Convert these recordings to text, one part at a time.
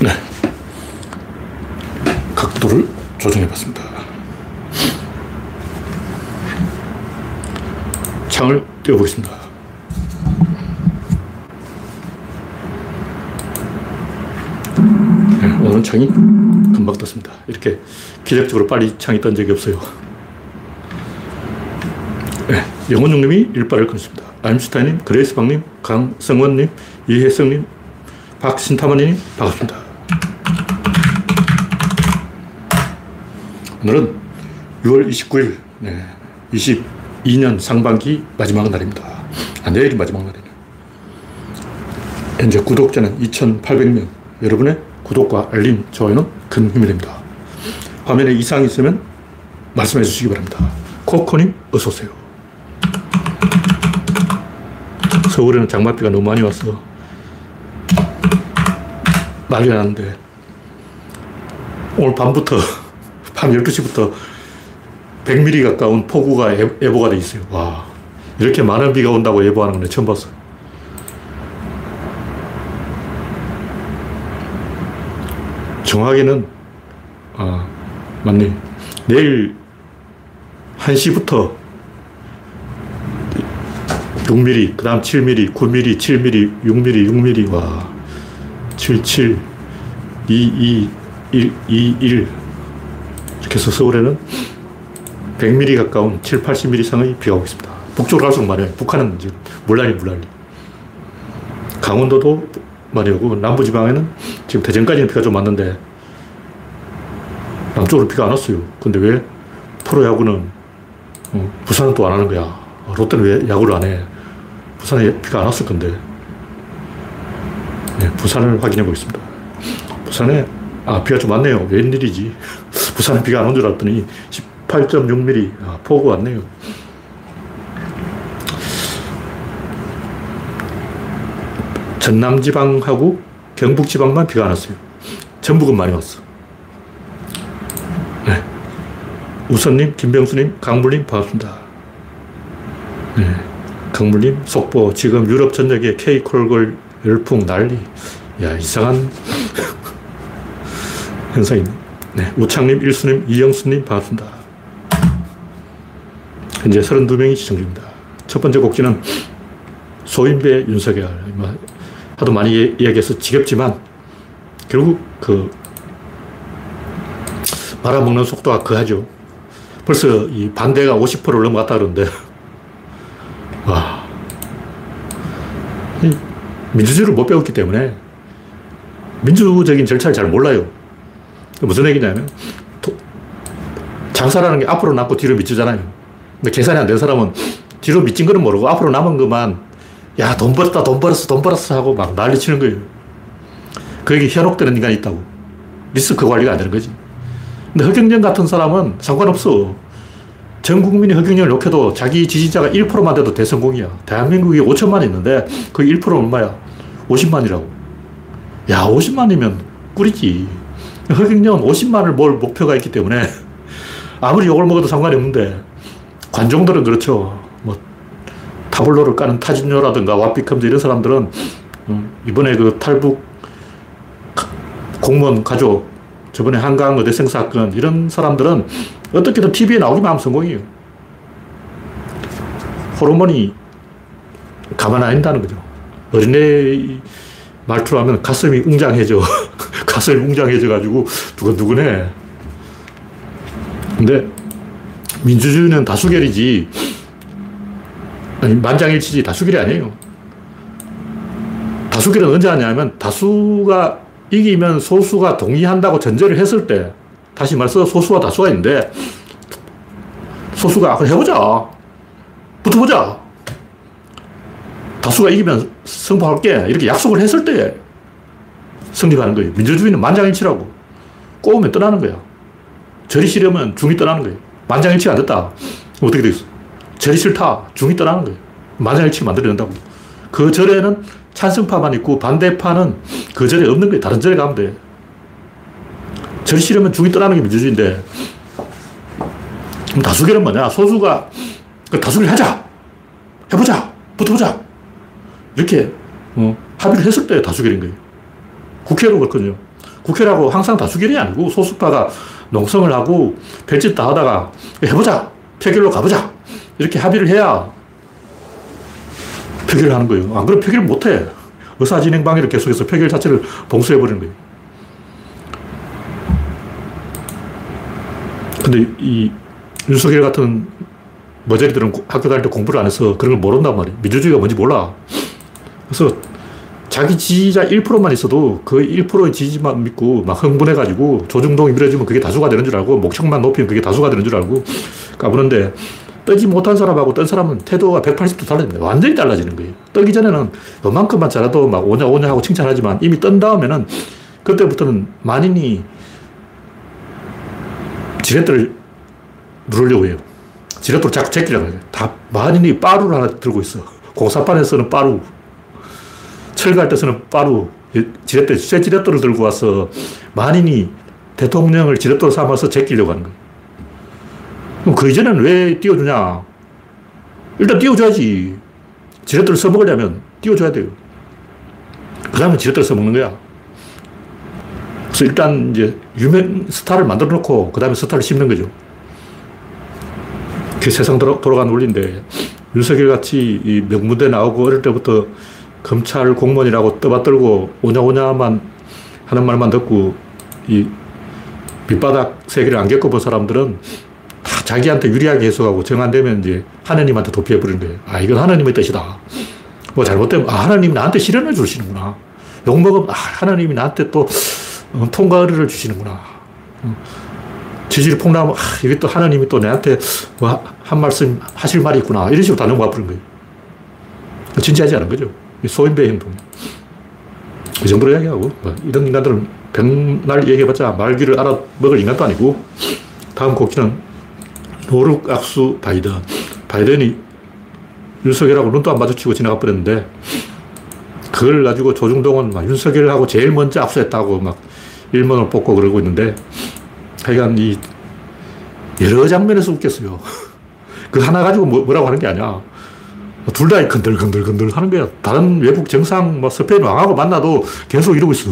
네. 각도를 조정해 봤습니다. 창을 띄워보겠습니다. 네, 오늘은 창이 금방 떴습니다. 이렇게 기적적으로 빨리 창이 뜬 적이 없어요. 네, 영원중님이 일발을 끊습니다. 아임슈타인님, 그레이스방님, 강성원님, 이혜성님, 박신타마님, 반갑습니다. 오늘은 6월 29일, 네, 22년 상반기 마지막 날입니다. 아, 내일이 마지막 날이네. 현재 구독자는 2,800명. 여러분의 구독과 알림, 좋아요는 큰 힘이 됩니다. 화면에 이상이 있으면 말씀해 주시기 바랍니다. 코코님, 어서오세요. 서울에는 장맛비가 너무 많이 왔어. 난리가 났는데, 오늘 밤부터, 밤 12시부터 100mm 가까운 폭우가 예보가 돼 있어요. 와, 이렇게 많은 비가 온다고 예보하는 건 처음 봤어. 정확히는, 아, 맞네. 내일 1시부터 6mm, 그 다음 7mm, 9mm, 7mm, 6mm, 6mm, 와. 77, 22, 1, 2, 1. 해서 서울에는 100mm 가까운 7, 80mm 이상의 비가 오고 있습니다. 북쪽으로 갈수록 많이 와요. 북한은 이제 물난리, 물난리. 강원도도 많이 오고, 남부지방에는 지금 대전까지는 비가 좀 왔는데, 남쪽으로 비가 안 왔어요. 근데 왜 프로야구는 어, 부산은 또 안 하는 거야. 롯데는 왜 야구를 안 해? 부산에 비가 안 왔을 건데. 네, 부산을 확인해 보겠습니다. 부산에, 아, 비가 좀 왔네요. 웬일이지? 부산에 비가 안 온 줄 알았더니 18.6mm. 아, 폭우 왔네요. 전남지방하고 경북지방만 비가 안 왔어요. 전북은 많이 왔어. 네. 우선님, 김병수님, 강물님, 반갑습니다. 네. 강물님, 속보. 지금 유럽 전역에 K콜걸 열풍 난리. 야, 이상한 현상이네. 네. 우창님, 일수님, 이영수님, 반갑습니다. 현재 32명이 시청 중입니다. 첫 번째 곡지는 소인배 윤석열. 뭐, 하도 많이 이야기해서 지겹지만, 결국 그, 말아먹는 속도가 그하죠. 벌써 이 반대가 50%를 넘어갔다 그러는데, 와. 민주주의를 못 배웠기 때문에 민주적인 절차를 잘 몰라요. 무슨 얘기냐면, 장사라는 게 앞으로 남고 뒤로 미치잖아요. 근데 계산이 안 된 사람은 뒤로 미친 거는 모르고 앞으로 남은 것만 야, 돈 벌었다, 돈 벌었어, 돈 벌었어 하고 막 난리 치는 거예요. 그에게 현혹되는 인간이 있다고. 리스크 관리가 안 되는 거지. 근데 허경영 같은 사람은 상관없어. 전 국민이 허경영을 욕해도 자기 지지자가 1%만 돼도 대성공이야. 대한민국이 5천만 있는데 그 1%는 얼마야? 50만이라고. 야, 50만이면 꿀이지. 허경영은 50만을 몰 목표가 있기 때문에 아무리 욕을 먹어도 상관이 없는데 관종들은 그렇죠. 뭐 타블로를 까는 타진요라든가 와피컴즈 이런 사람들은 이번에 그 탈북 공무원 가족 저번에 한강 어대생 사건 이런 사람들은 어떻게든 TV에 나오기만 하면 성공이에요. 호르몬이 가만 안 있다는 거죠. 어린애 말투로 하면 가슴이 웅장해져. 가슴이 웅장해져가지고 두근두근해. 근데 민주주의는 다수결이지, 아니, 만장일치지 다수결이 아니에요. 다수결은 언제 하냐면 다수가 이기면 소수가 동의한다고 전제를 했을 때, 다시 말해서 소수와 다수가 있는데, 소수가, 아, 그래 해보자. 붙어보자. 다수가 이기면 승부할게. 이렇게 약속을 했을 때 성립하는 거예요. 민주주의는 만장일치라고. 꼬우면 떠나는 거야. 절이 싫으면 중이 떠나는 거예요. 만장일치가 안 됐다. 어떻게 되겠어? 절이 싫다. 중이 떠나는 거예요. 만장일치 만들어야 된다고. 그 절에는 찬성파만 있고 반대파는 그 절에 없는 거예요. 다른 절에 가면 돼. 절이 싫으면 중이 떠나는 게 민주주의인데 그럼 다수결은 뭐냐? 소수가 그 다수결 하자. 해보자. 붙어보자. 이렇게 어, 합의를 했을 때 다수결인 거예요. 국회로 그렇거든요. 국회라고 항상 다수결이 아니고 소수파가 농성을 하고 별짓 다 하다가 해보자. 표결로 가보자. 이렇게 합의를 해야 표결을 하는 거예요. 안 그러면 표결을 못 해. 의사진행 방해를 계속해서 표결 자체를 봉쇄해버리는 거예요. 근데 이 윤석열 같은 머저리들은 학교 다닐 때 공부를 안 해서 그런 걸 모른단 말이에요. 민주주의가 뭔지 몰라. 그래서 자기 지지자 1%만 있어도 그 1%의 지지만 믿고 막 흥분해가지고 조중동 이 밀어주면 그게 다수가 되는 줄 알고 목청만 높이면 그게 다수가 되는 줄 알고 까부는데 뜨지 못한 사람하고 뜬 사람은 태도가 180도 달라집니다. 완전히 달라지는 거예요. 뜨기 전에는 요만큼만 잘해도 막 오냐 오냐 하고 칭찬하지만 이미 뜬 다음에는 그때부터는 만인이 지렛대를 누르려고 해요. 지렛대로 자꾸 제끼려고 해요. 다 만인이 빠루를 하나 들고 있어. 공사판에서는 빠루. 철거할 때 쓰는 빠루. 지렛대, 쇠 지렛대를 들고 와서 만인이 대통령을 지렛대로 삼아서 제끼려고 하는 거예요. 그럼 그 이전에는 왜 띄워주냐? 일단 띄워줘야지. 지렛대를 써먹으려면 띄워줘야 돼요. 그 다음에 지렛대를 써먹는 거야. 그래서 일단 이제 유명 스타를 만들어 놓고 그 다음에 스타를 심는 거죠. 그 세상 돌아, 돌아가는 원리인데 윤석열 같이 이 명문대 나오고 어릴 때부터 검찰 공무원이라고 떠받들고 오냐오냐만 하는 말만 듣고 이 밑바닥 세계를 안 겪어본 사람들은 자기한테 유리하게 해석하고 정 안 되면 이제 하나님한테 도피해버리는 거예요. 아, 이건 하나님의 뜻이다. 뭐 잘못되면, 아, 하나님이 나한테 시련을 주시는구나. 욕먹으면, 아, 하나님이 나한테 또 어, 통과를 주시는구나. 어, 지질이 폭나면, 아, 이게 또 하나님이 또 내한테 뭐 한 말씀 하실 말이 있구나. 이런 식으로 다 넘어가 버린 거예요. 진지하지 않은 거죠. 소인배 행동. 그 정도로 이야기하고, 뭐 이런 인간들은 백날 얘기해봤자 말귀를 알아먹을 인간도 아니고, 다음 곡기는 노룩 악수 바이든. 바이든이 윤석열하고 눈도 안 마주치고 지나가 버렸는데, 그걸 가지고 조중동은 막 윤석열하고 제일 먼저 악수했다고 막 일본을 뽑고 그러고 있는데, 하여간 이 여러 장면에서 웃겼어요. 그 하나 가지고 뭐, 라고 하는 게 아니야. 둘 다 건들건들건들 하는 거야. 다른 외국 정상, 뭐 스페인 왕하고 만나도 계속 이러고 있어.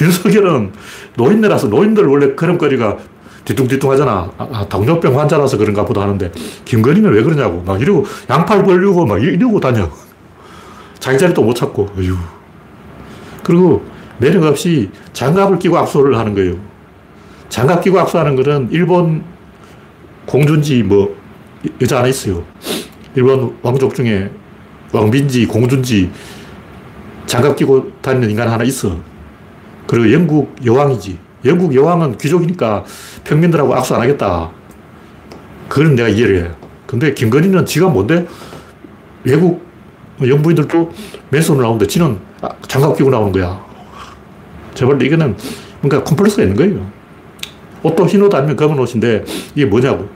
윤석열은 노인네라서 노인들 원래 그런거리가 뒤뚱뒤뚱 하잖아. 아, 아, 당뇨병 환자라서 그런가 보다 하는데, 김건희는 왜 그러냐고. 막 이러고, 양팔 벌리고 막 이러고 다녀. 자기 자리도 못 찾고, 어휴. 그리고 매력 없이 장갑을 끼고 악수를 하는 거예요. 장갑 끼고 악수하는 거는 일본 공주인지 뭐, 여자 하나 있어요. 일본 왕족 중에 왕비인지 공주인지 장갑 끼고 다니는 인간 하나 있어. 그리고 영국 여왕이지. 영국 여왕은 귀족이니까 평민들하고 악수 안 하겠다. 그건 내가 이해를 해요. 근데 김건희는 지가 뭔데? 외국 영부인들도 맨손으로 나오는데 지는 장갑 끼고 나오는 거야. 제발 이거는 뭔가 컴플렉스가 있는 거예요. 옷도 흰 옷 아니면 검은 옷인데 이게 뭐냐고.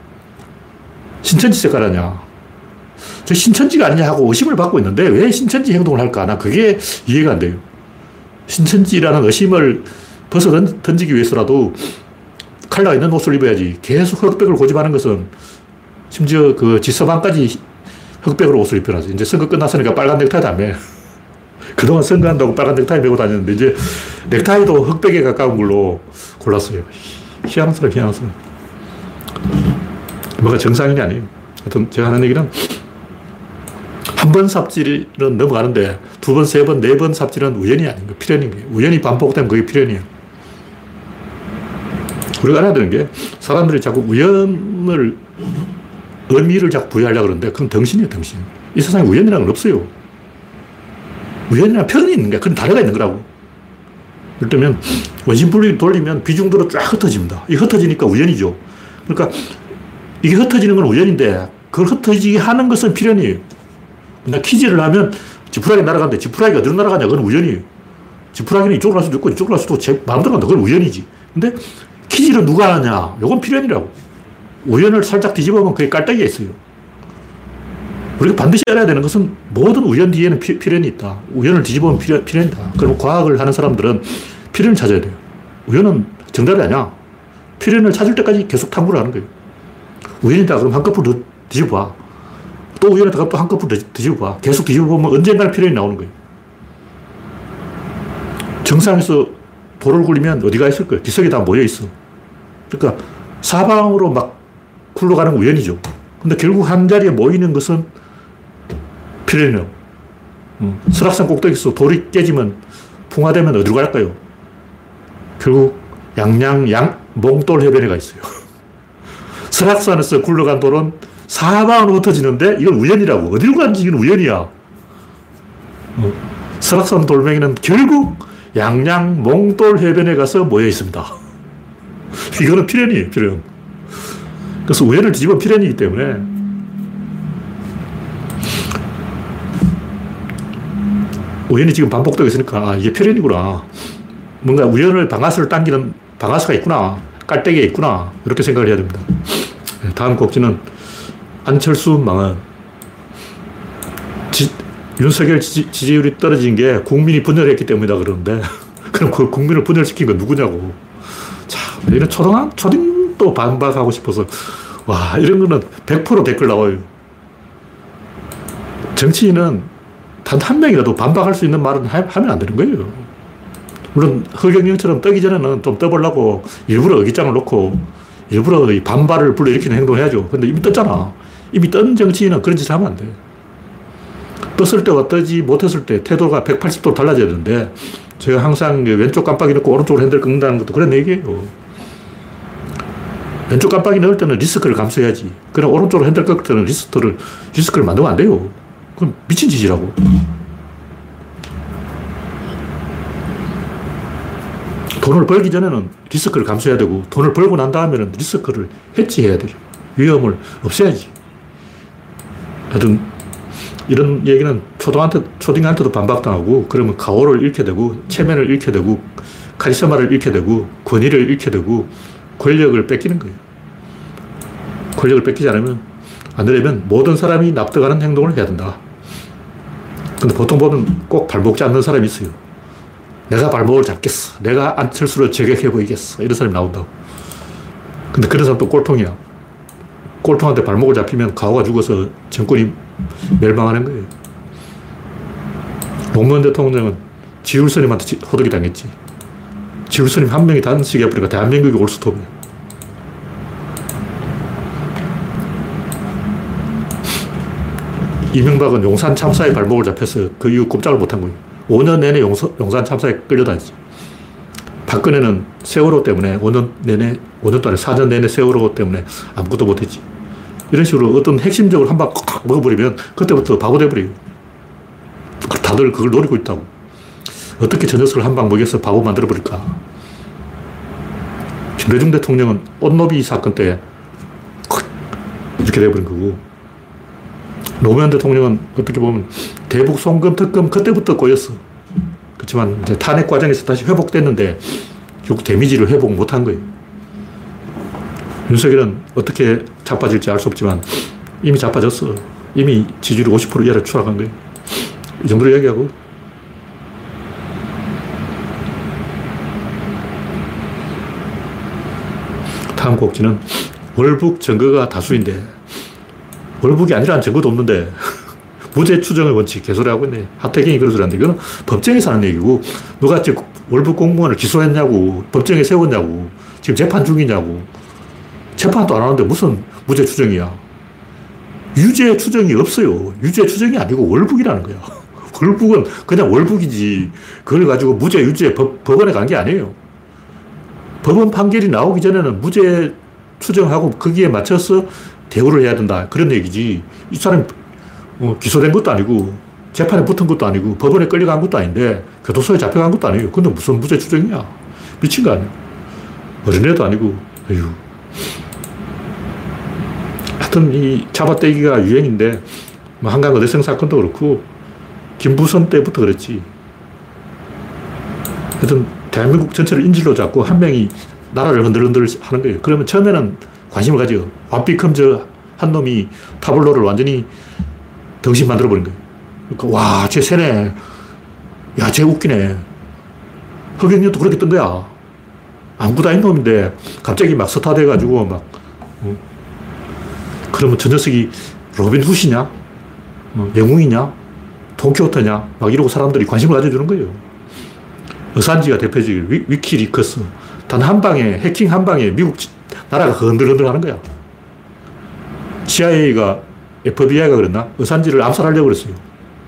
신천지 색깔 아니야. 저 신천지가 아니냐 하고 의심을 받고 있는데 왜 신천지 행동을 할까? 나 그게 이해가 안 돼요. 신천지라는 의심을 벗어 던지기 위해서라도 칼라 있는 옷을 입어야지. 계속 흑백을 고집하는 것은 심지어 그 지서방까지 흑백으로 옷을 입혀놨어. 이제 선거 끝났으니까 빨간 넥타이 다며. 그동안 선거한다고 빨간 넥타이 메고 다녔는데 이제 넥타이도 흑백에 가까운 걸로 골랐어요. 희한한 사람. 뭐가 정상이 아니에요. 하여튼 제가 하는 얘기는 한 번 삽질은 넘어가는데 두 번, 세 번, 네 번 삽질은 우연이 아닌 거 필연인 거예요. 우연히 반복되면 그게 필연이에요. 우리가 알아야 되는 게 사람들이 자꾸 우연을 의미를 자꾸 부여하려고 그러는데 그건 덩신이에요, 덩신. 이 세상에 우연이라는 건 없어요. 우연이란 편이 있는 게 그건 다르가 있는 거라고. 예를 들면 원심분리 돌리면 비중도로 쫙 흩어집니다. 이 흩어지니까 우연이죠. 그러니까 이게 흩어지는 건 우연인데 그걸 흩어지게 하는 것은 필연이에요. 그냥 키즈를 하면 지푸라기 날아가는데 지푸라기가 어디로 날아가냐? 그건 우연이에요. 지푸라기는 이쪽으로 갈 수도 있고 이쪽으로 갈 수도 제 마음대로 간다. 그건 우연이지. 근데 키즈를 누가 하냐? 이건 필연이라고. 우연을 살짝 뒤집어보면 그게 깔때기가 있어요. 우리가 반드시 알아야 되는 것은 모든 우연 뒤에는 피, 필연이 있다. 우연을 뒤집어보면 필연, 필연이다. 그럼 과학을 하는 사람들은 필연을 찾아야 돼요. 우연은 정답이 아니야. 필연을 찾을 때까지 계속 탐구를 하는 거예요. 우연이다. 그럼 한꺼풀 더 뒤집어 봐. 또 우연하다가 또 한꺼풀 뒤집어 봐. 계속 뒤집어 보면 언젠가는 필연이 나오는 거예요. 정상에서 돌을 굴리면 어디가 있을 거예요? 기석이 다 모여 있어. 그러니까 사방으로 막 굴러가는 건 우연이죠. 근데 결국 한 자리에 모이는 것은 필연이에요. 음, 설악산 꼭대기에서 돌이 깨지면 풍화되면 어디로 갈까요? 결국 양양 양 몽돌 해변에 가 있어요. 설악산에서 굴러간 돌은 사방으로 흩어지는데 이건 우연이라고. 어디로 가는지 이건 우연이야. 어, 설악산 돌멩이는 결국 양양 몽돌 해변에 가서 모여 있습니다. 이거는 필연이에요, 필연. 그래서 우연을 뒤집어 필연이기 때문에 우연이 지금 반복되고 있으니까 아, 이게 필연이구나. 뭔가 우연을 방아쇠를 당기는 방아쇠가 있구나. 깔때기가 있구나. 이렇게 생각을 해야 됩니다. 네, 다음 곡지는 안철수 망은 지, 윤석열 지지, 지 지율이 떨어진 게 국민이 분열했기 때문이다 그러는데 그럼 그 국민을 분열시킨 건 누구냐고. 자, 이런 초등, 초딩도 반박하고 싶어서 와, 이런 거는 100% 댓글 나와요. 정치인은 단 한 명이라도 반박할 수 있는 말은 하면 안 되는 거예요. 물론 허경영처럼 떠기 전에는 좀 떠보려고 일부러 의기장을 놓고 일부러 반발을 불러일으키는 행동을 해야죠. 근데 이미 떴잖아. 이미 뜬 정치인은 그런 짓 하면 안 돼. 떴을 때와 뜨지 못했을 때 태도가 180도 달라져야 되는데 제가 항상 왼쪽 깜빡이 넣고 오른쪽으로 핸들 꺾는다는 것도 그런 얘기예요. 왼쪽 깜빡이 넣을 때는 리스크를 감수해야지. 그럼 오른쪽으로 핸들 꺾을 때는 리스크를, 리스크를 만들면 안 돼요. 그럼 미친 짓이라고. 돈을 벌기 전에는 리스크를 감수해야 되고 돈을 벌고 난 다음에는 리스크를 해지해야 돼요. 위험을 없애야지. 하여튼 이런 얘기는 초등한테, 초딩한테도 반박당하고 그러면 가오를 잃게 되고 체면을 잃게 되고 카리스마를 잃게 되고 권위를 잃게 되고 권력을 뺏기는 거예요. 권력을 뺏기지 않으면 안 되려면 모든 사람이 납득하는 행동을 해야 된다. 근데 보통 보면 꼭 발목 잡는 사람이 있어요. 내가 발목을 잡겠어. 내가 안철수를 저격해 보이겠어. 이런 사람이 나온다고. 근데 그런 사람 또 꼴통이야. 꼴통한테 발목을 잡히면 가오가 죽어서 정권이 멸망하는 거예요. 노무현 대통령은 지울스님한테 호덕이 당했지. 지울스님 한 명이 단식해 버리니까 대한민국이 올스톱이야. 이명박은 용산 참사에 발목을 잡혀서 그 이후 꼼짝을 못한 거예요. 5년 내내 용서, 용산 참사에 끌려다녔지. 박근혜는 세월호 때문에 5년 내내, 5년 동안 4년 내내 세월호 때문에 아무것도 못했지. 이런 식으로 어떤 핵심적으로 한방꽉 먹어버리면 그때부터 바보 돼버려요. 다들 그걸 노리고 있다고. 어떻게 저 녀석을 한 방 먹여서 바보 만들어버릴까. 김대중 대통령은 온노비 사건 때 이렇게 돼버린 거고. 노무현 대통령은 어떻게 보면 대북 송금 특검 그때부터 꼬였어. 그렇지만 이제 탄핵 과정에서 다시 회복됐는데 결국 데미지를 회복 못한 거예요. 윤석열은 어떻게 자빠질지 알 수 없지만 이미 자빠졌어. 이미 지지율이 50% 이하로 추락한 거예요. 이 정도로 이야기하고 다음 곡지는 월북 증거가 다수인데 월북이 아니라는 증거도 없는데 무죄 추정의 원칙 개소리 하고 있네. 하태경이 그런 소리 하는데 이거는 법정에서 하는 얘기고 누가 지금 월북 공무원을 기소했냐고 법정에 세웠냐고 지금 재판 중이냐고 재판도 안 하는데 무슨 무죄 추정이야. 유죄 추정이 없어요. 유죄 추정이 아니고 월북이라는 거야. 월북은 그냥 월북이지. 그걸 가지고 무죄, 유죄 법, 법원에 간 게 아니에요. 법원 판결이 나오기 전에는 무죄 추정하고 거기에 맞춰서 대우를 해야 된다. 그런 얘기지. 이 사람 어, 기소된 것도 아니고 재판에 붙은 것도 아니고 법원에 끌려간 것도 아닌데 교도소에 잡혀간 것도 아니에요. 근데 무슨 무죄 추정이야. 미친 거 아니야. 어린애도 아니고. 에휴. 하여튼 이 잡아떼기가 유행인데 뭐 한강 어대성 사건도 그렇고 김부선 때부터 그랬지. 하여튼 대한민국 전체를 인질로 잡고 한 명이 나라를 흔들흔들 하는 거예요. 그러면 처음에는 관심을 가져. 왓비컴즈 한 놈이 타블로를 완전히 등신 만들어 버린 거예요. 그러니까 와, 쟤 세네. 야, 쟤 웃기네. 허경영도 그렇게 뜬 거야. 아닌 놈인데 갑자기 막 스타 돼가지고 막 어? 그러면 저 녀석이 로빈 후드냐? 어, 영웅이냐? 돈키호테냐? 막 이러고 사람들이 관심을 가져주는 거예요. 어산지가 대표적인 위, 위키리커스. 단 한 방에, 해킹 한 방에 미국 나라가 흔들흔들 하는 거야. CIA가, FBI가 그랬나? 어산지를 암살하려고 그랬어요.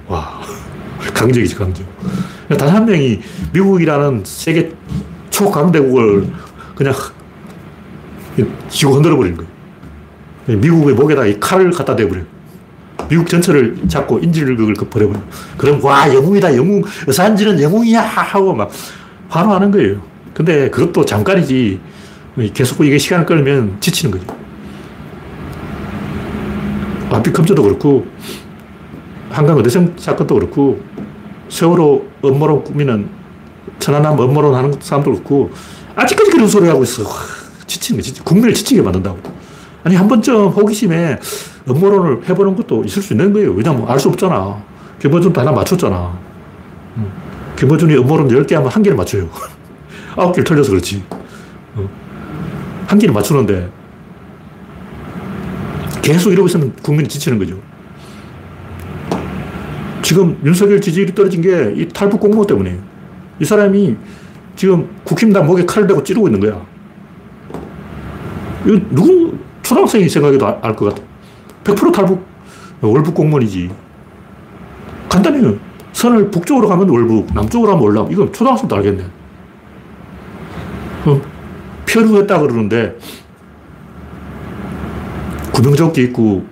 와, 강적이지, 강적. 단 한 명이 미국이라는 세계 초강대국을 그냥 지고 흔들어 버리는 거예요. 미국의 목에다 이 칼을 갖다 대버려요. 미국 전체를 잡고 인질극을 버려버려. 그럼, 와, 영웅이다, 영웅. 산지는 영웅이야! 하고 막 환호하는 거예요. 근데 그것도 잠깐이지. 계속 이게 시간을 끌면 지치는 거죠. 아피컴저도 그렇고, 한강 어대성 사건도 그렇고, 세월호 음모론 꾸미는 천안함 음모론 하는 사람도 그렇고, 아직까지 그런 소리 하고 있어. 지치는 거지. 국민을 지치게 만든다고. 아니, 한 번쯤 호기심에 음모론을 해보는 것도 있을 수 있는 거예요. 왜냐면 알 수 없잖아. 김어준도 하나 맞췄잖아. 음. 김어준이 음모론 10개 하면 한 개를 맞춰요. 아홉 개를 틀려서 그렇지. 어. 한 개를 맞추는데 계속 이러고 있으면 국민이 지치는 거죠. 지금 윤석열 지지율이 떨어진 게 이 탈북 공무원 때문에 이 사람이 지금 국힘당 목에 칼을 대고 찌르고 있는 거야. 이거 누구 초등학생이 생각해도 알 것 같아. 100% 탈북, 월북 공무원이지. 간단해요. 선을 북쪽으로 가면 월북, 남쪽으로 가면 월남. 이건 초등학생도 알겠네. 어, 표류했다 그러는데, 구명조끼 입고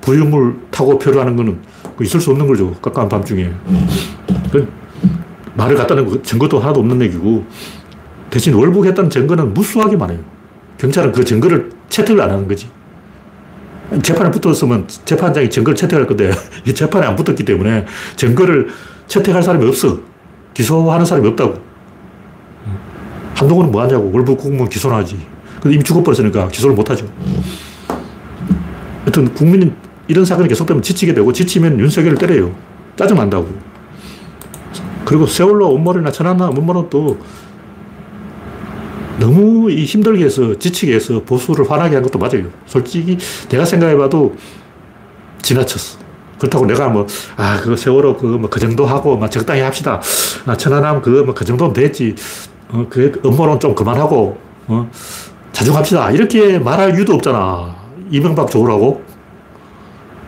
부유물 타고 표류하는 거는 있을 수 없는 거죠. 깜깜한 밤중에. 그 말을 갖다 내고 증거도 하나도 없는 얘기고, 대신 월북했다는 증거는 무수하게 많아요. 경찰은 그 증거를 채택을 안 하는 거지. 재판에 붙었으면 재판장이 증거를 채택할 건데 재판에 안 붙었기 때문에 증거를 채택할 사람이 없어. 기소하는 사람이 없다고. 한동훈은 뭐 하냐고. 월북 공무원 기소는 하지. 근데 이미 죽어버렸으니까 기소를 못 하죠. 하여튼 국민은 이런 사건이 계속되면 지치게 되고 지치면 윤석열을 때려요. 짜증난다고. 그리고 세월호 음모론이나 천안함 음모론 또 너무 힘들게 해서 지치게 해서 보수를 화나게 한 것도 맞아요. 솔직히 내가 생각해봐도 지나쳤어. 그렇다고 내가 뭐, 아, 그거 세월호 그거 뭐그 정도 하고 막 적당히 합시다. 아, 천안함 그거 뭐 그 정도면 됐지. 어, 그 음모론 좀 그만하고, 어, 자중합시다. 이렇게 말할 이유도 없잖아. 이명박 좋으라고.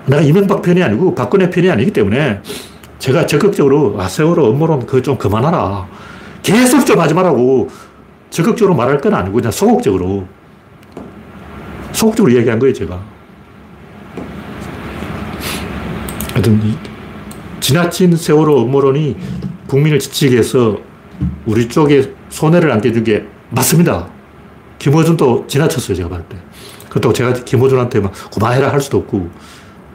내가 이명박 편이 아니고 박근혜 편이 아니기 때문에 제가 적극적으로, 아, 세월호 음모론 그거 좀 그만하라. 계속 좀 하지 말라고 적극적으로 말할 건 아니고 그냥 소극적으로. 소극적으로 이야기한 거예요, 제가. 하여튼, 지나친 세월호 음모론이 국민을 지치게 해서 우리 쪽에 손해를 안겨준 게 맞습니다. 김호준도 지나쳤어요, 제가 봤을 때. 그렇다고 제가 김호준한테 막 고마해라 할 수도 없고,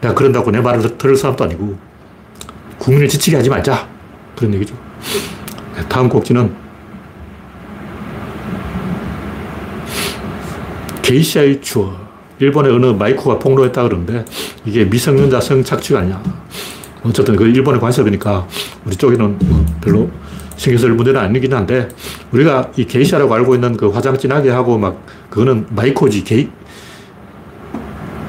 내가 그런다고 내 말을 들을 사람도 아니고, 국민을 지치게 하지 말자. 그런 얘기죠. 다음 곡지는 게이샤의 추억. 일본의 어느 마이코가 폭로했다 그러는데 이게 미성년자 성 착취가 아니야. 어쨌든 그 일본에 관심이니까 우리 쪽에는 뭐 별로 신경 쓸 문제는 아니긴 한데 우리가 이 게이샤라고 알고 있는 그 화장 진하게 하고 막 그거는 마이코지 게이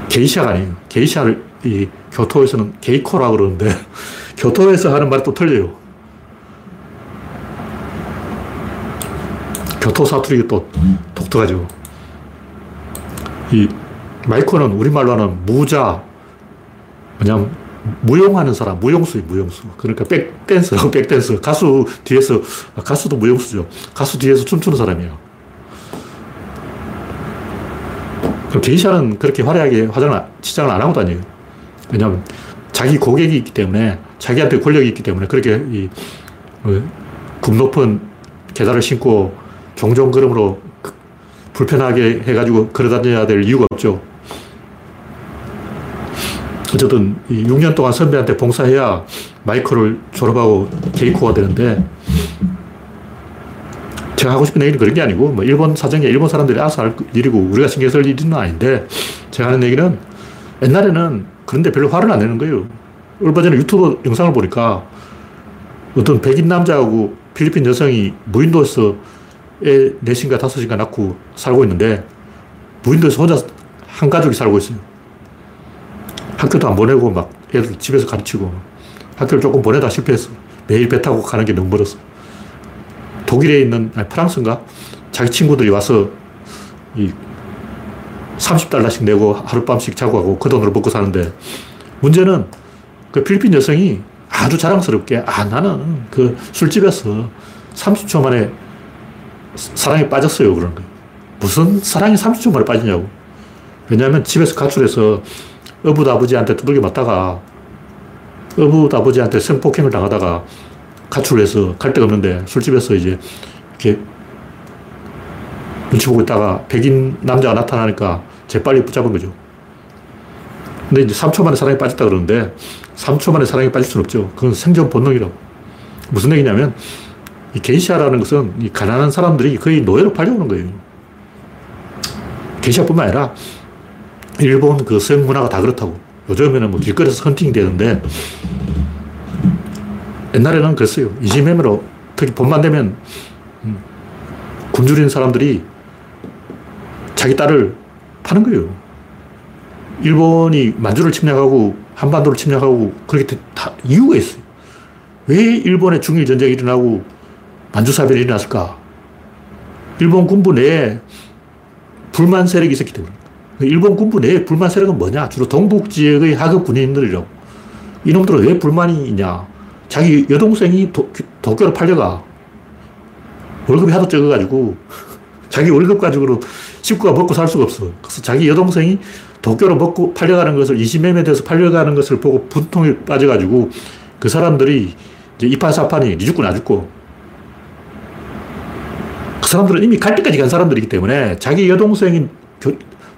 게이샤가 아니에요. 게이샤를 이 교토에서는 게이코라고 그러는데 교토에서 하는 말이 또 틀려요. 교토 사투리가 또 독특하죠. 이 마이코는 우리말로 하는 무자, 뭐냐 무용하는 사람, 무용수, 무용수. 그러니까 백댄서, 백댄서. 가수 뒤에서, 아, 가수도 무용수죠. 가수 뒤에서 춤추는 사람이에요. 게이샤는 그렇게 화려하게 화장을, 치장을 안 하고 다녀요. 왜냐하면 자기 고객이 있기 때문에, 자기한테 권력이 있기 때문에 그렇게 이, 어, 굽 높은 계단을 신고 종종 걸음으로 불편하게 해가지고 걸어다녀야 될 이유가 없죠. 어쨌든 6년 동안 선배한테 봉사해야 마이크를 졸업하고 케이코가 되는데 제가 하고 싶은 얘기는 그런 게 아니고 뭐 일본 사정에 일본 사람들이 알아서 할 일이고 우리가 신경 쓸 일은 아닌데 제가 하는 얘기는 옛날에는 그런데 별로 화를 안 내는 거예요. 얼마 전에 유튜브 영상을 보니까 어떤 백인 남자하고 필리핀 여성이 무인도에서 애 넷인가 다섯인가 낳고 살고 있는데 무인도에서 혼자 한 가족이 살고 있어요. 학교도 안 보내고 막 애들 집에서 가르치고 학교를 조금 보내다 실패했어. 매일 배 타고 가는 게 너무 멀었어. 독일에 있는, 아니, 프랑스인가? 자기 친구들이 와서 이 30달러씩 내고 하룻밤씩 자고 하고 그 돈으로 먹고 사는데 문제는 그 필리핀 여성이 아주 자랑스럽게 아, 나는 그 술집에서 30초 만에 사랑에 빠졌어요. 그런 거예요. 무슨 사랑이 30초 만에 빠지냐고. 왜냐하면 집에서 가출해서 어부 아버지한테 두들겨 맞다가 어부 아버지한테 성폭행을 당하다가 가출해서 갈 데가 없는데 술집에서 이제 이렇게 눈치 보고 있다가 백인 남자가 나타나니까 재빨리 붙잡은 거죠. 근데 이제 3초 만에 사랑에 빠졌다 그러는데 3초 만에 사랑에 빠질 수는 없죠. 그건 생존 본능이라고. 무슨 얘기냐면 이 게이샤라는 것은 이 가난한 사람들이 거의 노예로 팔려오는 거예요. 게이샤뿐만 아니라 일본 그 성문화가 다 그렇다고. 요즘에는 뭐 길거리에서 헌팅 되는데 옛날에는 그랬어요. 이지매매로 특히 봄만 되면 음, 굶주린 사람들이 자기 딸을 파는 거예요. 일본이 만주를 침략하고 한반도를 침략하고 그렇게 다 이유가 있어요. 왜 일본의 중일 전쟁이 일어나고 만주사변이 일어났을까? 일본 군부 내에 불만 세력이 있었기 때문에. 일본 군부 내에 불만 세력은 뭐냐? 주로 동북 지역의 하급 군인들이라고. 이놈들은 왜 불만이 있냐? 자기 여동생이 도, 도쿄로 팔려가. 월급이 하도 적어가지고 자기 월급 가지고는 식구가 먹고 살 수가 없어. 그래서 자기 여동생이 도쿄로 먹고 팔려가는 것을 이시매매 돼서 팔려가는 것을 보고 분통에 빠져가지고 그 사람들이 이제 이파사판이 니 죽고 나 죽고 그 사람들은 이미 갈 때까지 간 사람들이기 때문에 자기 여동생이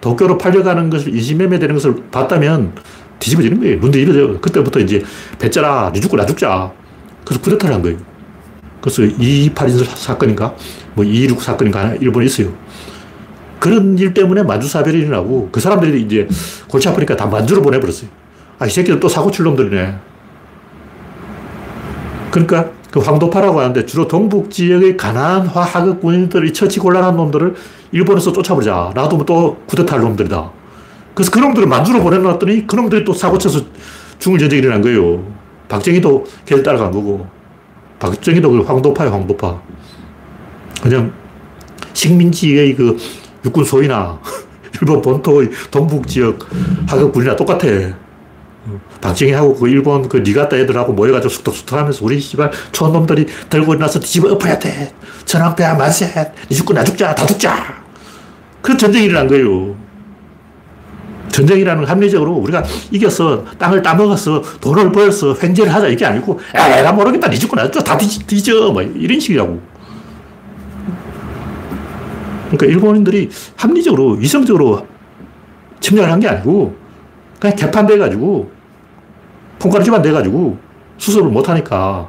도쿄로 팔려가는 것을 이시매매 되는 것을 봤다면 뒤집어지는 거예요. 눈 뒤집어져요. 그때부터 이제 배짜라, 니 죽고 나 죽자. 그래서 쿠데타를 한 거예요. 그래서 228인 사건인가? 뭐226 사건인가? 일본에 있어요. 그런 일 때문에 만주사별이 일어나고 그 사람들이 이제 골치 아프니까 다 만주로 보내버렸어요. 아, 이 새끼들 또 사고 칠 놈들이네. 그러니까 그 황도파라고 하는데 주로 동북 지역의 가난한 화하급 군인들 이 처치 곤란한 놈들을 일본에서 쫓아버리자. 놔두면 또 쿠데타할 놈들이다. 그래서 그 놈들을 만주로 보내놨더니 그 놈들이 또 사고 쳐서 중일 전쟁이 일어난 거예요. 박정희도 걔를 따라간 거고. 박정희도 그 황도파예 황도파. 그냥 식민지의 그 육군 소위나 일본 본토의 동북 지역 하급 군이나 똑같아. 박정희하고 그 일본 그 니가타 애들하고 모여가지고 숙덕숙덕 하면서 우리 씨발 촌놈들이 들고 일어나서 뒤집어 엎어야 돼. 전황배야 만세. 니 죽고 나 죽자. 다 죽자. 그 전쟁이 일어난 거예요. 전쟁이라는 건 합리적으로 우리가 이겨서 땅을 따먹어서 돈을 벌어서 횡재를 하자 이게 아니고 에라 모르겠다. 니 죽고 나 죽자. 다 뒤, 뒤져. 뭐 이런 식이라고. 그러니까 일본인들이 합리적으로, 이성적으로 침략을 한 게 아니고 그냥 개판돼가지고 폰가루지만 돼가지고 수습을 못하니까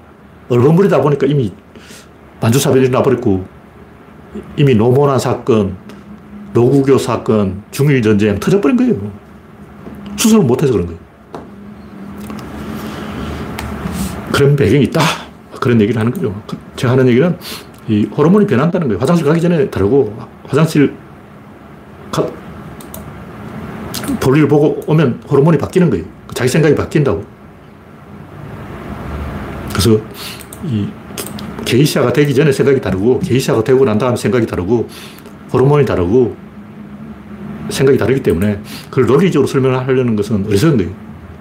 얼버무리다 보니까 이미 만주사변이 나버렸고 이미 노모난 사건, 노구교 사건, 중일전쟁 터져버린 거예요. 수습을 못해서 그런 거예요. 그런 배경이 있다. 그런 얘기를 하는 거죠. 제가 하는 얘기는 이 호르몬이 변한다는 거예요. 화장실 가기 전에 다르고 화장실 가, 볼일을 보고 오면 호르몬이 바뀌는 거예요. 자기 생각이 바뀐다고. 그래서 이 게이샤가 되기 전에 생각이 다르고 게이샤가 되고 난 다음에 생각이 다르고 호르몬이 다르고 생각이 다르기 때문에 그걸 논리적으로 설명하려는 것은 어리석은 거예요.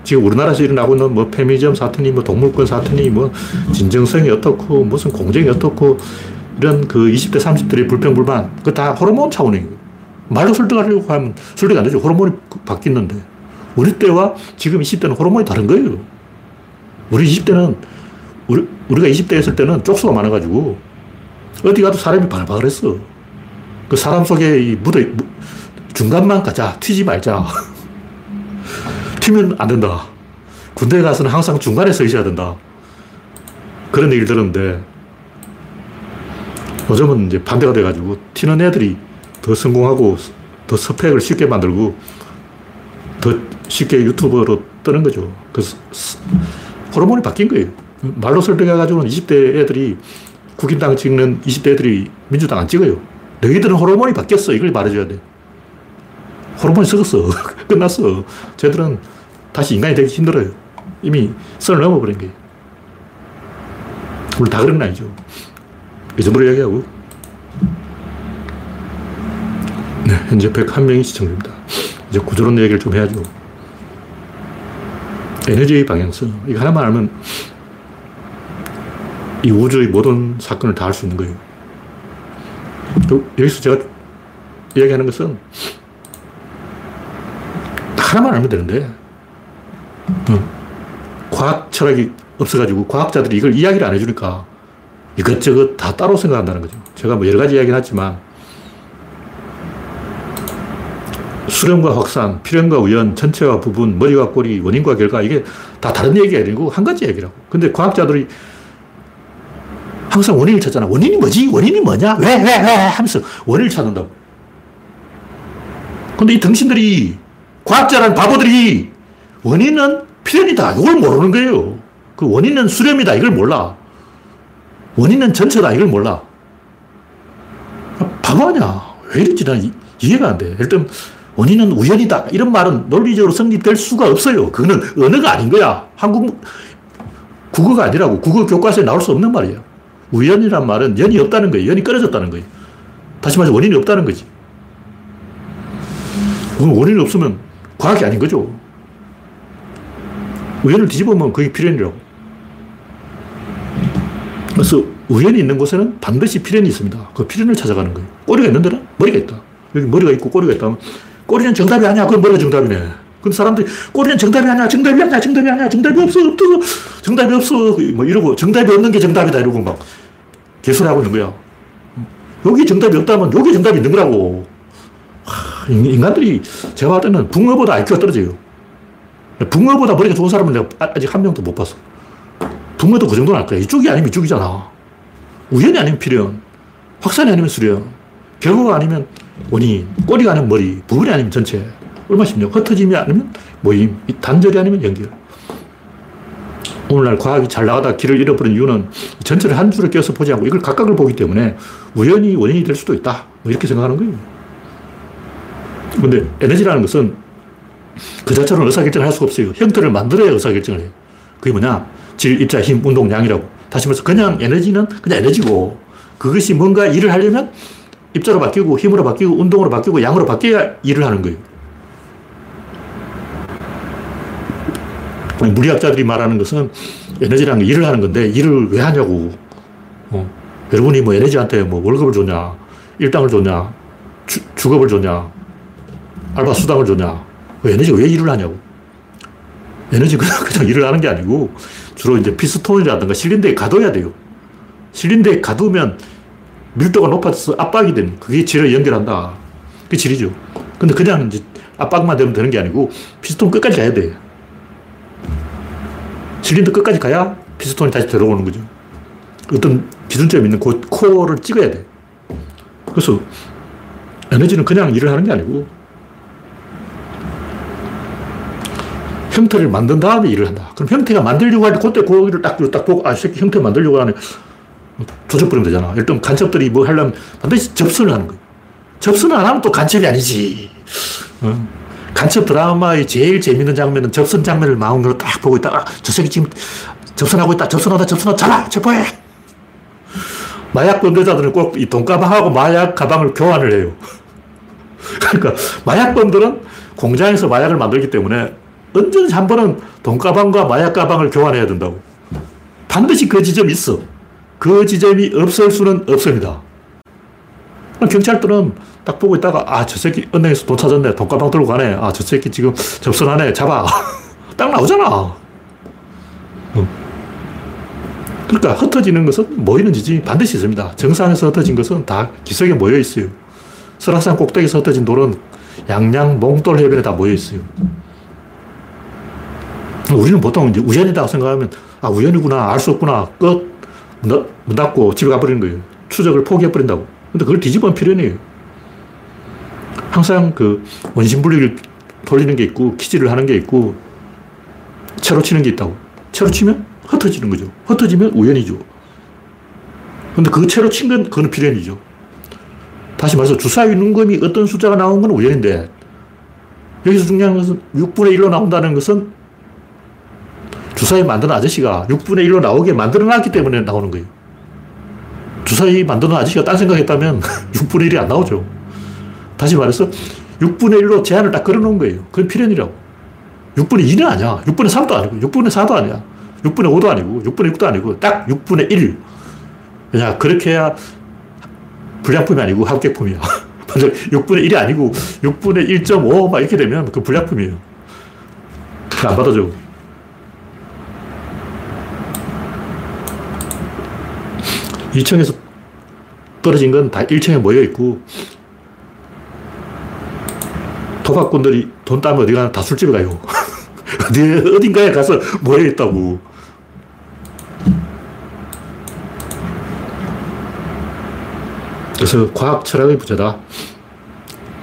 지금 우리나라에서 일어나고 있는 뭐 페미니즘 사태니 뭐 동물권 사태니 뭐 진정성이 어떻고 무슨 공정이 어떻고 이런 그 20대 30대의 불평불만 그 다 호르몬 차원이에요. 말로 설득하려고 하면 설득 안 되죠. 호르몬이 바뀌는데. 우리 때와 지금 20대는 호르몬이 다른 거예요. 우리 20대는 우리, 우리가 20대 있을 때는 쪽수가 많아가지고 어디 가도 사람이 바글바글했어. 그 사람 속에 이 묻어, 중간만 가자. 튀지 말자. 튀면 안 된다. 군대에 가서는 항상 중간에 서 있어야 된다. 그런 얘기를 들었는데 요즘은 이제 반대가 돼가지고 튀는 애들이 더 성공하고 더 스펙을 쉽게 만들고 더 쉽게 유튜버로 뜨는 거죠. 그래서 호르몬이 바뀐 거예요. 말로 설득해가지고는 20대 애들이 국힘당 찍는 20대 애들이 민주당 안 찍어요. 너희들은 호르몬이 바뀌었어. 이걸 말해줘야 돼. 호르몬이 썩었어. 끝났어. 쟤들은 다시 인간이 되기 힘들어요. 이미 선을 넘어버린 거예요. 물론 다 그런 건 아니죠. 이 정도로 이야기하고. 네, 현재 101명이 시청 중입니다. 이제 구조론 얘기를 좀 해야죠. 에너지의 방향성. 이거 하나만 알면 이 우주의 모든 사건을 다 할 수 있는 거예요. 여기서 제가 이야기하는 것은 하나만 알면 되는데, 어, 과학 철학이 없어가지고 과학자들이 이걸 이야기를 안 해주니까 이것저것 다 따로 생각한다는 거죠. 제가 뭐 여러 가지 이야기는 하지만 수렴과 확산, 필연과 우연, 전체와 부분, 머리와 꼬리, 원인과 결과 이게 다 다른 얘기가 아니고 한 가지 얘기라고. 근데 과학자들이 항상 원인을 찾잖아. 원인이 뭐지? 원인이 뭐냐? 왜, 왜, 왜? 하면서 원인을 찾는다고. 근데 이 당신들이, 과학자란 바보들이 원인은 필연이다. 이걸 모르는 거예요. 그 원인은 수렴이다. 이걸 몰라. 원인은 전체다. 이걸 몰라. 바보 아냐. 왜 이런지 난 이해가 안 돼. 일단 원인은 우연이다. 이런 말은 논리적으로 성립될 수가 없어요. 그거는 언어가 아닌 거야. 한국, 국어가 아니라고. 국어 교과서에 나올 수 없는 말이야. 우연이란 말은 연이 없다는 거예요. 연이 끊어졌다는 거예요. 다시 말해서 원인이 없다는 거지. 원인이 없으면 과학이 아닌 거죠. 우연을 뒤집으면 그게 필연이라고. 그래서 우연이 있는 곳에는 반드시 필연이 있습니다. 그 필연을 찾아가는 거예요. 꼬리가 있는 데는 머리가 있다. 여기 머리가 있고 꼬리가 있다면 꼬리는 정답이 아니야. 그건 머리가 정답이네. 그럼 사람들이 꼬리는 정답이 아니야. 정답이 아니야. 정답이 아니야. 정답이 없어. 없어. 정답이 없어. 뭐 이러고 정답이 없는 게 정답이다. 이러고 막 개소리하고 있는 거야. 여기 정답이 없다면 여기 정답이 있는 거라고. 하, 인간들이 제가 봤을 때는 붕어보다 IQ가 떨어져요. 붕어보다 머리가 좋은 사람은 내가 아직 한 명도 못 봤어. 붕어도 그 정도는 할 거야. 이쪽이 아니면 이쪽이잖아. 우연이 아니면 필연. 확산이 아니면 수련. 결과가 아니면 원인. 꼬리가 아니면 머리. 부분이 아니면 전체. 얼마 쉽냐. 흩어짐이 아니면 모임. 단절이 아니면 연결. 오늘날 과학이 잘 나가다 길을 잃어버린 이유는 전체를 한 줄에 껴서 보지 않고 이걸 각각을 보기 때문에 우연히 원인이 될 수도 있다. 뭐 이렇게 생각하는 거예요. 근데 에너지라는 것은 그 자체로는 의사결정을 할 수가 없어요. 형태를 만들어야 의사결정을 해요. 그게 뭐냐? 질, 입자, 힘, 운동, 양이라고. 다시 말해서 그냥 에너지는 그냥 에너지고 그것이 뭔가 일을 하려면 입자로 바뀌고 힘으로 바뀌고 운동으로 바뀌고 양으로 바뀌어야 일을 하는 거예요. 물리학자들이 말하는 것은 에너지라는 게 일을 하는 건데 일을 왜 하냐고. 어. 여러분이 뭐 에너지한테 뭐 월급을 줬냐, 일당을 줬냐, 주, 주급을 줬냐, 알바 수당을 줬냐. 그 에너지가 왜 일을 하냐고. 에너지 그냥, 그냥 일을 하는 게 아니고 주로 이제 피스톤이라든가 실린더에 가둬야 돼요. 실린더에 가두면 밀도가 높아져서 압박이 되는 그게 질을 연결한다. 그게 질이죠. 근데 그냥 이제 압박만 되면 되는 게 아니고 피스톤 끝까지 가야 돼. 실린더 끝까지 가야 피스톤이 다시 들어오는 거죠. 어떤 기준점이 있는 그 코어를 찍어야 돼. 그래서 에너지는 그냥 일을 하는 게 아니고 형태를 만든 다음에 일을 한다. 그럼 형태가 만들려고 할 때 그때 고기를 딱, 딱 보고, 아, 새끼 형태 만들려고 하네. 조져버리면 되잖아. 일단 간첩들이 뭐 하려면 반드시 접선을 하는 거예요. 접선을 안 하면 또 간첩이 아니지. 어? 간첩 드라마의 제일 재밌는 장면은 접선 장면을 마음으로 딱 보고 있다가 아, 저 새끼 지금 접선하고 있다. 접선하다, 접선하다. 잡아! 체포해! 마약 범죄자들은 꼭 이 돈가방하고 마약 가방을 교환을 해요. 그러니까 마약범들은 공장에서 마약을 만들기 때문에 언제든지 한 번은 돈가방과 마약 가방을 교환해야 된다고. 반드시 그 지점이 있어. 그 지점이 없을 수는 없습니다. 경찰들은 딱 보고 있다가, 아, 저 새끼 은행에서 돈 찾았네. 돈가방 들고 가네. 아, 저 새끼 지금 접선하네. 잡아. 딱 나오잖아. 어. 그러니까 흩어지는 것은 모이는 지점이 반드시 있습니다. 정상에서 흩어진 것은 다 기슭에 모여 있어요. 설악산 꼭대기에서 흩어진 돌은 양양 몽돌 해변에 다 모여 있어요. 우리는 보통 이제 우연이다 생각하면, 아, 우연이구나, 알 수 없구나, 끝. 문, 닫고 집에 가버리는 거예요. 추적을 포기해버린다고. 근데 그걸 뒤집으면 필연이에요. 항상 그 원심분리를 돌리는 게 있고, 키지를 하는 게 있고, 채로 치는 게 있다고. 채로 치면 흩어지는 거죠. 흩어지면 우연이죠. 근데 그 채로 친 건, 그건 필연이죠. 다시 말해서 주사위 눈금이 어떤 숫자가 나온 건 우연인데, 여기서 중요한 것은 6분의 1로 나온다는 것은 주사위 만드는 아저씨가 6분의 1로 나오게 만들어 놨기 때문에 나오는 거예요. 주사위 만드는 아저씨가 딴 생각했다면 6분의 1이 안 나오죠. 다시 말해서 6분의 1로 제한을 딱 걸어놓은 거예요. 그건 필연이라고. 6분의 2는 아니야. 6분의 3도 아니고, 6분의 4도 아니야. 6분의 5도 아니고, 6분의 6도 아니고, 딱 6분의 1. 그냥 그렇게 해야 불량품이 아니고 합격품이야. 만약 6분의 1이 아니고 6분의 1.5 막 이렇게 되면 그 불량품이에요. 안 받아줘. 2층에서 떨어진 건 다 1층에 모여 있고 도박꾼들이 돈 따면 어디 가나 다 술집에 가요. 어디, 어딘가에 가서 모여 있다고. 그래서 과학 철학의 부자다.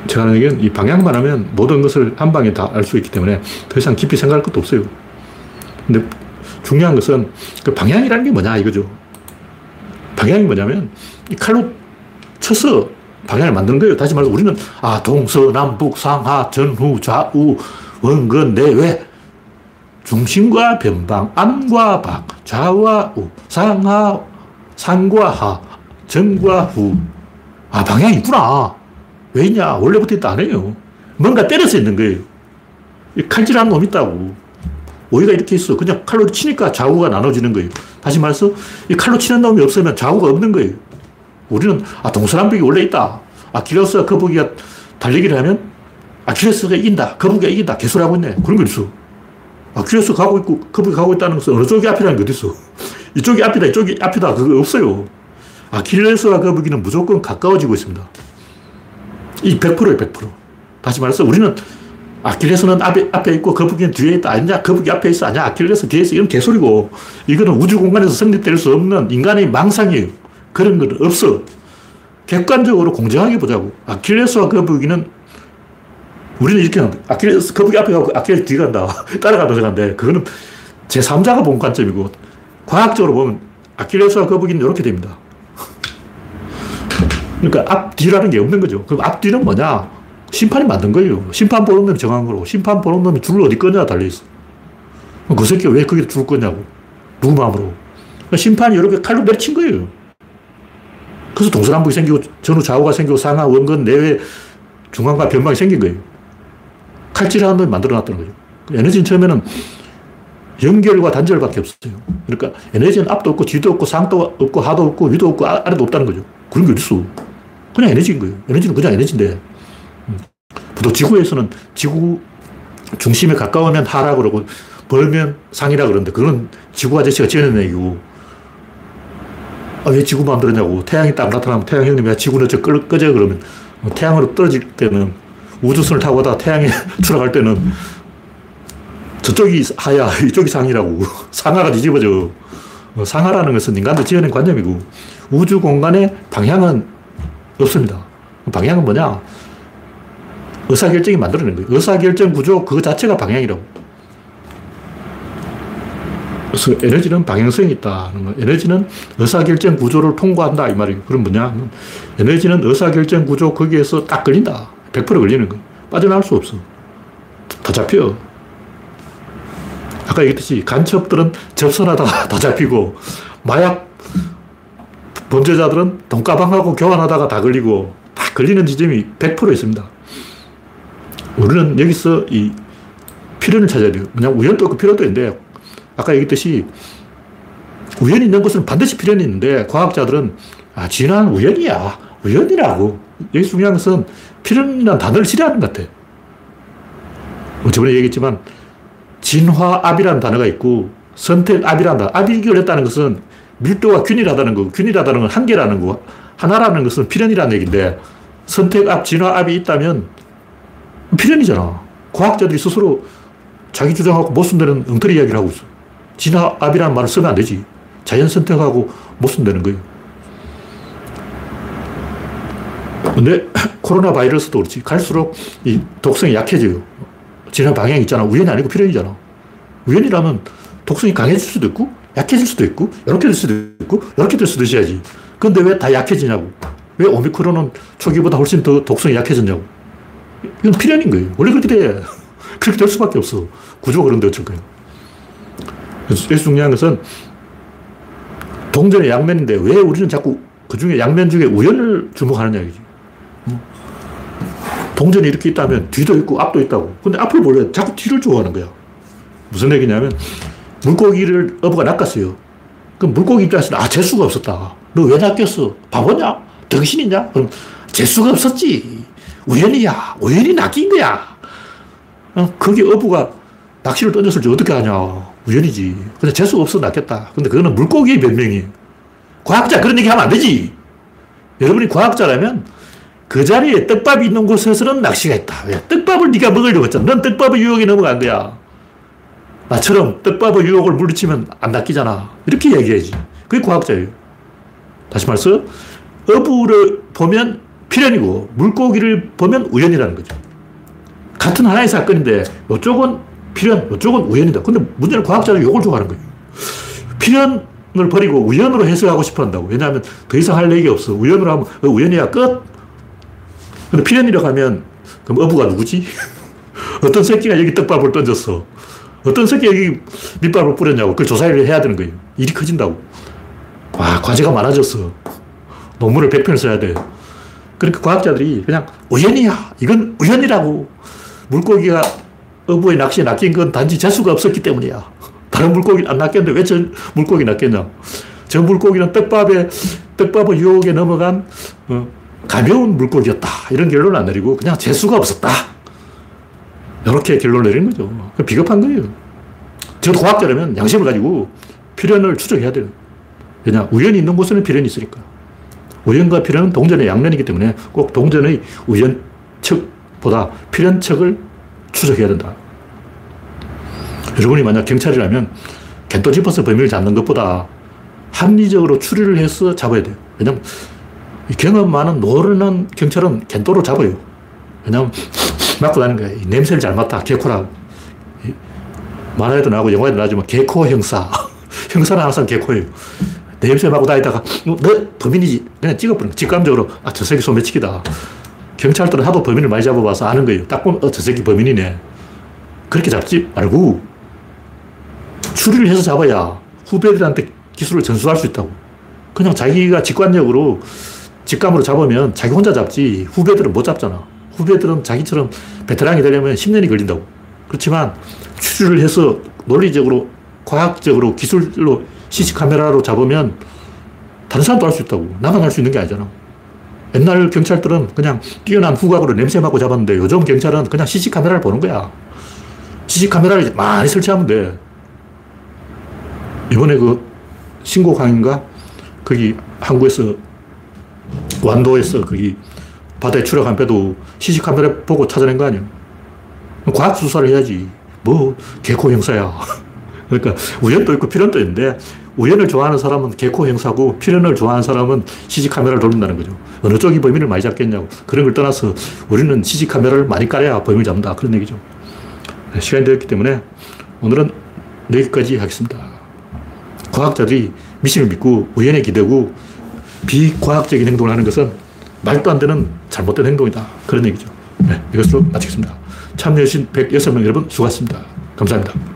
제가 하는 얘기는 이 방향만 하면 모든 것을 한 방에 다 알 수 있기 때문에 더 이상 깊이 생각할 것도 없어요. 근데 중요한 것은 그 방향이라는 게 뭐냐 이거죠. 방향이 뭐냐면 이 칼로 쳐서 방향을 만드는 거예요. 다시 말해서 우리는 아 동서남북 상하 전후 좌우 원근 내외 중심과 변방 안과 박 좌와 우 상하 상과 하 전과 후. 아 방향이 있구나. 왜 있냐? 원래부터 있다 안 해요. 뭔가 때려서 있는 거예요. 칼질하는 놈 있다고. 오이가 이렇게 있어. 그냥 칼로 치니까 좌우가 나눠지는 거예요. 다시 말해서 이 칼로 치는 놈이 없으면 좌우가 없는 거예요. 우리는 아 동서남북이 원래 있다. 아킬레스가 거북이가 달리기를 하면 아킬레스가 이긴다. 거북이가 이긴다. 개소리하고 있네. 그런 거 있어. 아킬레스 가고 있고 거북이 가고 있다는 것은 어느 쪽이 앞이라는 게 어디 있어. 이쪽이 앞이다. 이쪽이 앞이다. 그거 없어요. 아킬레스와 거북이는 무조건 가까워지고 있습니다. 이 100%예요, 100%. 다시 말해서 우리는 아킬레스는 앞에, 앞에 있고 거북이는 뒤에 있다. 아니냐, 거북이 앞에 있어. 아니야, 아킬레스 뒤에 있어. 이건 개소리고. 이거는 우주 공간에서 성립될 수 없는 인간의 망상이에요. 그런 건 없어. 객관적으로 공정하게 보자고. 아킬레스와 거북이는 우리는 이렇게 한다. 아킬레스, 거북이 앞에 가고 아킬레스 뒤에 간다. 따라간다 생각하는데, 그거는 제3자가 본 관점이고, 과학적으로 보면 아킬레스와 거북이는 이렇게 됩니다. 그러니까 앞 뒤라는 게 없는 거죠. 그럼 앞 뒤는 뭐냐? 심판이 만든 거예요. 심판 보는 놈이 정한 거고, 심판 보는 놈이 줄을 어디 거냐 달려있어. 그 새끼가 왜 거기에 줄 거냐고. 누구 마음으로. 그러니까 심판이 이렇게 칼로 내친 거예요. 그래서 동서남북이 생기고, 전후 좌우가 생기고, 상하, 원근, 내외, 중간과 변방이 생긴 거예요. 칼질하는 놈이 만들어 놨다는 거죠. 에너지는 처음에는 연결과 단절밖에 없어요. 그러니까 에너지는 앞도 없고, 뒤도 없고, 상도 없고, 하도 없고, 위도 없고, 아, 아래도 없다는 거죠. 그런 게 어딨어. 그냥 에너지인 거예요. 에너지는 그냥 에너지인데. 보통 음. 지구에서는 지구 중심에 가까우면 하라 그러고 벌면 상이라 그러는데 그건 지구 아저씨가 지어낸 얘기고 아, 왜 지구 만들었냐고. 태양이 딱 나타나면 태양 형님이 지구는 저 꺼, 꺼져 그러면 뭐 태양으로 떨어질 때는 우주선을 타고 가다 태양에 추락할 때는 저쪽이 하야, 이쪽이 상이라고. 상하가 뒤집어져. 어, 상하라는 것은 인간도 지어낸 관념이고 우주 공간에 방향은 없습니다. 방향은 뭐냐? 의사결정이 만들어낸 거예요. 의사결정 구조 그 자체가 방향이라고. 그래서 에너지는 방향성이 있다. 에너지는 의사결정 구조를 통과한다. 이 말이에요. 그럼 뭐냐? 에너지는 의사결정 구조 거기에서 딱 걸린다. 100% 걸리는 거 빠져나갈 수 없어. 다 잡혀. 아까 얘기했듯이 간첩들은 접선하다가 다 잡히고 마약 범죄자들은 돈가방하고 교환하다가 다 걸리고 다 걸리는 지점이 100% 있습니다. 우리는 여기서 이 필연을 찾아야 돼요. 그냥 우연도 없고 필연도 있는데 아까 얘기했듯이 우연이 있는 것은 반드시 필연이 있는데 과학자들은 아, 진화는 우연이야. 우연이라고. 여기 중요한 것은 필연이라는 단어를 싫어하는 것 같아. 뭐 저번에 얘기했지만 진화압이라는 단어가 있고 선택압이라는 단어. 압이 어렵다는 것은 밀도가 균일하다는 거 균일하다는 건 한계라는 거 하나라는 것은 필연이라는 얘기인데 선택압, 진화압이 있다면 필연이잖아. 과학자들이 스스로 자기 주장하고 못 쓴다는 엉터리 이야기를 하고 있어. 진화압이라는 말을 쓰면 안 되지. 자연 선택하고 못 쓴다는 거예요. 근데 코로나 바이러스도 그렇지. 갈수록 이 독성이 약해져요. 진화 방향이 있잖아. 우연이 아니고 필연이잖아. 우연이라면 독성이 강해질 수도 있고, 약해질 수도 있고, 이렇게 될 수도 있고, 이렇게 될 수도 있어야지. 근데 왜 다 약해지냐고. 왜 오미크론은 초기보다 훨씬 더 독성이 약해졌냐고. 이건 필연인 거예요. 원래 그렇게 돼. 그렇게 될 수밖에 없어. 구조가 그런데 어쩔 거예요. 그래서 중요한 것은 동전의 양면인데 왜 우리는 자꾸 그 중에 양면 중에 우연을 주목하는 이야기지. 동전이 이렇게 있다면 뒤도 있고 앞도 있다고. 근데 앞을 몰라 자꾸 뒤를 좋아하는 거야. 무슨 얘기냐면 물고기를 어부가 낚았어요. 그럼 물고기 입장에서는 아, 재수가 없었다. 너 왜 낚였어? 바보냐? 정신이냐? 그럼 재수가 없었지. 우연이야. 우연히 낚인 거야. 어, 거기 어부가 낚시를 던졌을지 어떻게 하냐. 우연이지. 근데 재수가 없어 낚였다. 근데 그거는 물고기의 변명이에요. 과학자 그런 얘기 하면 안 되지. 여러분이 과학자라면 그 자리에 떡밥이 있는 곳에서는 낚시가 있다. 왜? 떡밥을 네가 먹으려고 했잖아. 넌 떡밥의 유혹에 넘어간 거야. 나처럼 떡밥의 유혹을 물리치면 안 낚이잖아. 이렇게 얘기해야지. 그게 과학자예요. 다시 말해서 어부를 보면 필연이고 물고기를 보면 우연이라는 거죠. 같은 하나의 사건인데 이쪽은 필연, 이쪽은 우연이다. 근데 문제는 과학자는 이걸 좋아하는 거예요. 필연을 버리고 우연으로 해석하고 싶어 한다고. 왜냐하면 더 이상 할 얘기 없어. 우연으로 하면 우연이야 끝. 근데 필연이라고 하면 그럼 어부가 누구지? 어떤 새끼가 여기 떡밥을 던졌어. 어떤 새끼가 여기 밑밥을 뿌렸냐고. 그걸 조사를 해야 되는 거예요. 일이 커진다고. 와, 과제가 많아졌어. 논문을 100편을 써야 돼. 그러니까 과학자들이 그냥 우연이야. 이건 우연이라고. 물고기가 어부의 낚시에 낚인 건 단지 재수가 없었기 때문이야. 다른 물고기 안 낚였는데 왜 저 물고기 낚였냐. 저 물고기는 떡밥에, 떡밥의 유혹에 넘어간 어, 가벼운 물고기였다. 이런 결론을 안 내리고 그냥 재수가 없었다. 이렇게 결론을 내린 거죠. 비겁한 거예요. 저도 과학자라면 양심을 가지고 필연을 추적해야 돼요. 왜냐? 우연이 있는 곳에는 필연이 있으니까. 우연과 필연은 동전의 양면이기 때문에 꼭 동전의 우연측보다 필연측을 추적해야 된다. 여러분이 만약 경찰이라면 겐또 짚어서 범인을 잡는 것보다 합리적으로 추리를 해서 잡아야 돼요. 왜냐면 경험 많은 모르는 경찰은 겐또로 잡아요. 왜냐면 맡고 다니는 거예요. 냄새를 잘 맡아. 개코라고. 만화에도 나오고 영화에도 나오지만 개코 형사. 형사는 항상 개코예요. 냄새 맡고 다니다가 어, 너 범인이지. 그냥 찍어버리는 직감적으로 아, 저 새끼 소매치기다. 경찰들은 하도 범인을 많이 잡아봐서 아는 거예요. 딱 보면 어, 저 새끼 범인이네. 그렇게 잡지 말고 추리를 해서 잡아야 후배들한테 기술을 전수할 수 있다고. 그냥 자기가 직관적으로 직감으로 잡으면 자기 혼자 잡지 후배들은 못 잡잖아. 후배들은 자기처럼 베테랑이 되려면 10년이 걸린다고. 그렇지만 추리를 해서 논리적으로, 과학적으로, 기술로 CC카메라로 잡으면 다른 사람도 할 수 있다고. 나만 할 수 있는 게 아니잖아. 옛날 경찰들은 그냥 뛰어난 후각으로 냄새 맡고 잡았는데 요즘 경찰은 그냥 CC카메라를 보는 거야. CC카메라를 많이 설치하면 돼. 이번에 그 신고강인가? 거기 항구에서 완도에서 거기 바다에 추락한 배도 CC카메라 보고 찾아낸 거 아니야. 과학 수사를 해야지. 뭐, 개코 형사야. 그러니까 우연도 있고 필연도 있는데 우연을 좋아하는 사람은 개코 형사고 필연을 좋아하는 사람은 CC카메라를 돌린다는 거죠. 어느 쪽이 범인을 많이 잡겠냐고. 그런 걸 떠나서 우리는 CC카메라를 많이 깔아야 범인을 잡는다. 그런 얘기죠. 네, 시간이 되었기 때문에 오늘은 여기까지 하겠습니다. 과학자들이 미신을 믿고 우연에 기대고 비과학적인 행동을 하는 것은 말도 안 되는 잘못된 행동이다. 그런 얘기죠. 네, 이것으로 마치겠습니다. 참여해주신 106명 여러분 수고하셨습니다. 감사합니다.